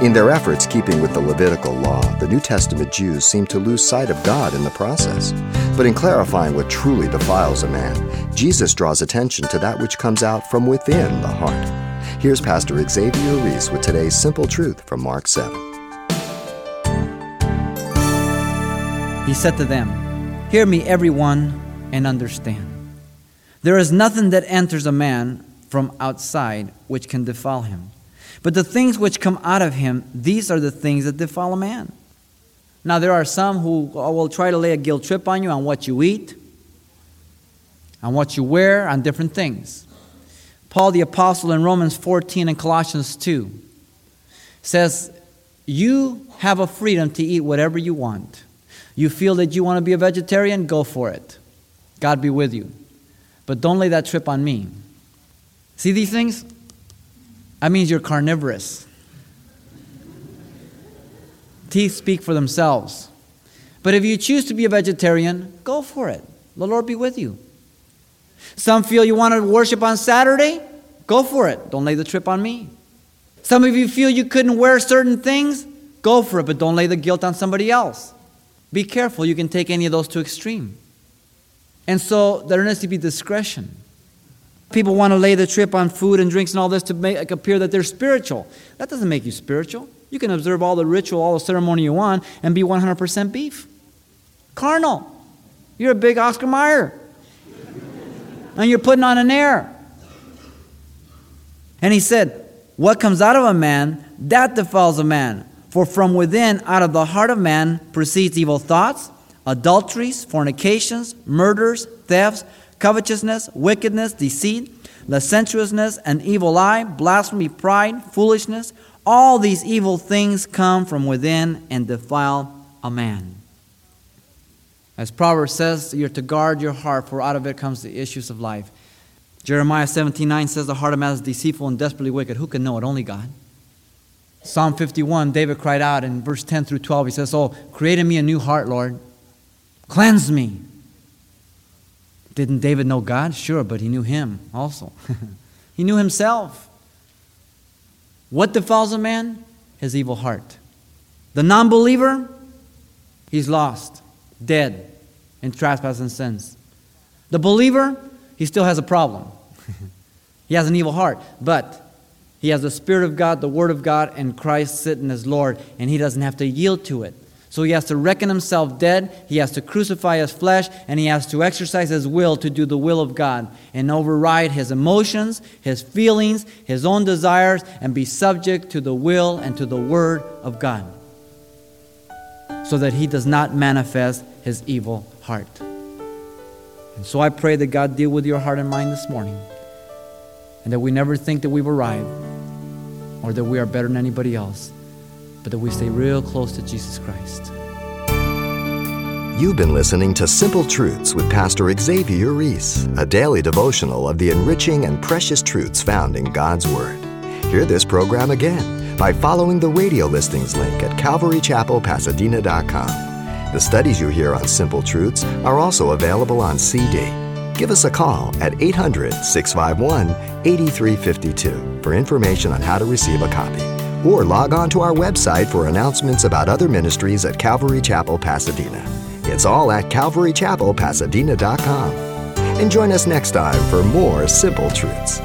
In their efforts keeping with the Levitical law, the New Testament Jews seem to lose sight of God in the process. But in clarifying what truly defiles a man, Jesus draws attention to that which comes out from within the heart. Here's Pastor Xavier Ries with today's simple truth from Mark 7. He said to them, Hear me, everyone, and understand. There is nothing that enters a man from outside which can defile him. But the things which come out of him, these are the things that defile a man. Now, there are some who uh, will try to lay a guilt trip on you on what you eat, on what you wear, on different things. Paul the Apostle in Romans 14 and Colossians 2 says, You have a freedom to eat whatever you want. You feel that you want to be a vegetarian? Go for it. God be with you. But don't lay that trip on me. See these things? That means you're carnivorous. Teeth speak for themselves. But if you choose to be a vegetarian, go for it. The Lord be with you. Some feel you want to worship on Saturday, go for it. Don't lay the trip on me. Some of you feel you couldn't wear certain things, go for it, but don't lay the guilt on somebody else. Be careful, you can take any of those to extreme. And so there needs to be discretion. People want to lay the trip on food and drinks and all this to make appear that they're spiritual. That doesn't make you spiritual. You can observe all the ritual, all the ceremony you want, and be 100% beef. Carnal. You're a big Oscar Mayer. and you're putting on an air. And he said, What comes out of a man, that defiles a man. For from within, out of the heart of man, proceeds evil thoughts, adulteries, fornications, murders, thefts covetousness, wickedness, deceit, licentiousness, an evil eye, blasphemy, pride, foolishness. All these evil things come from within and defile a man. As Proverbs says, you're to guard your heart, for out of it comes the issues of life. Jeremiah 17 9 says, The heart of man is deceitful and desperately wicked. Who can know it? Only God. Psalm 51, David cried out in verse 10 through 12. He says, Oh, create in me a new heart, Lord. Cleanse me didn't David know God? Sure, but he knew him also. he knew himself. What defiles a man? His evil heart. The non believer, he's lost, dead in trespass and sins. The believer, he still has a problem. he has an evil heart, but he has the Spirit of God, the Word of God, and Christ sitting as Lord, and he doesn't have to yield to it. So he has to reckon himself dead, he has to crucify his flesh, and he has to exercise his will to do the will of God and override his emotions, his feelings, his own desires, and be subject to the will and to the word of God so that he does not manifest his evil heart. And so I pray that God deal with your heart and mind this morning and that we never think that we've arrived or that we are better than anybody else but that we stay real close to Jesus Christ. You've been listening to Simple Truths with Pastor Xavier Ries, a daily devotional of the enriching and precious truths found in God's Word. Hear this program again by following the radio listings link at calvarychapelpasadena.com. The studies you hear on Simple Truths are also available on CD. Give us a call at 800 651 8352 for information on how to receive a copy or log on to our website for announcements about other ministries at Calvary Chapel, Pasadena. It's all at calvarychapelpasadena.com. And join us next time for more simple truths.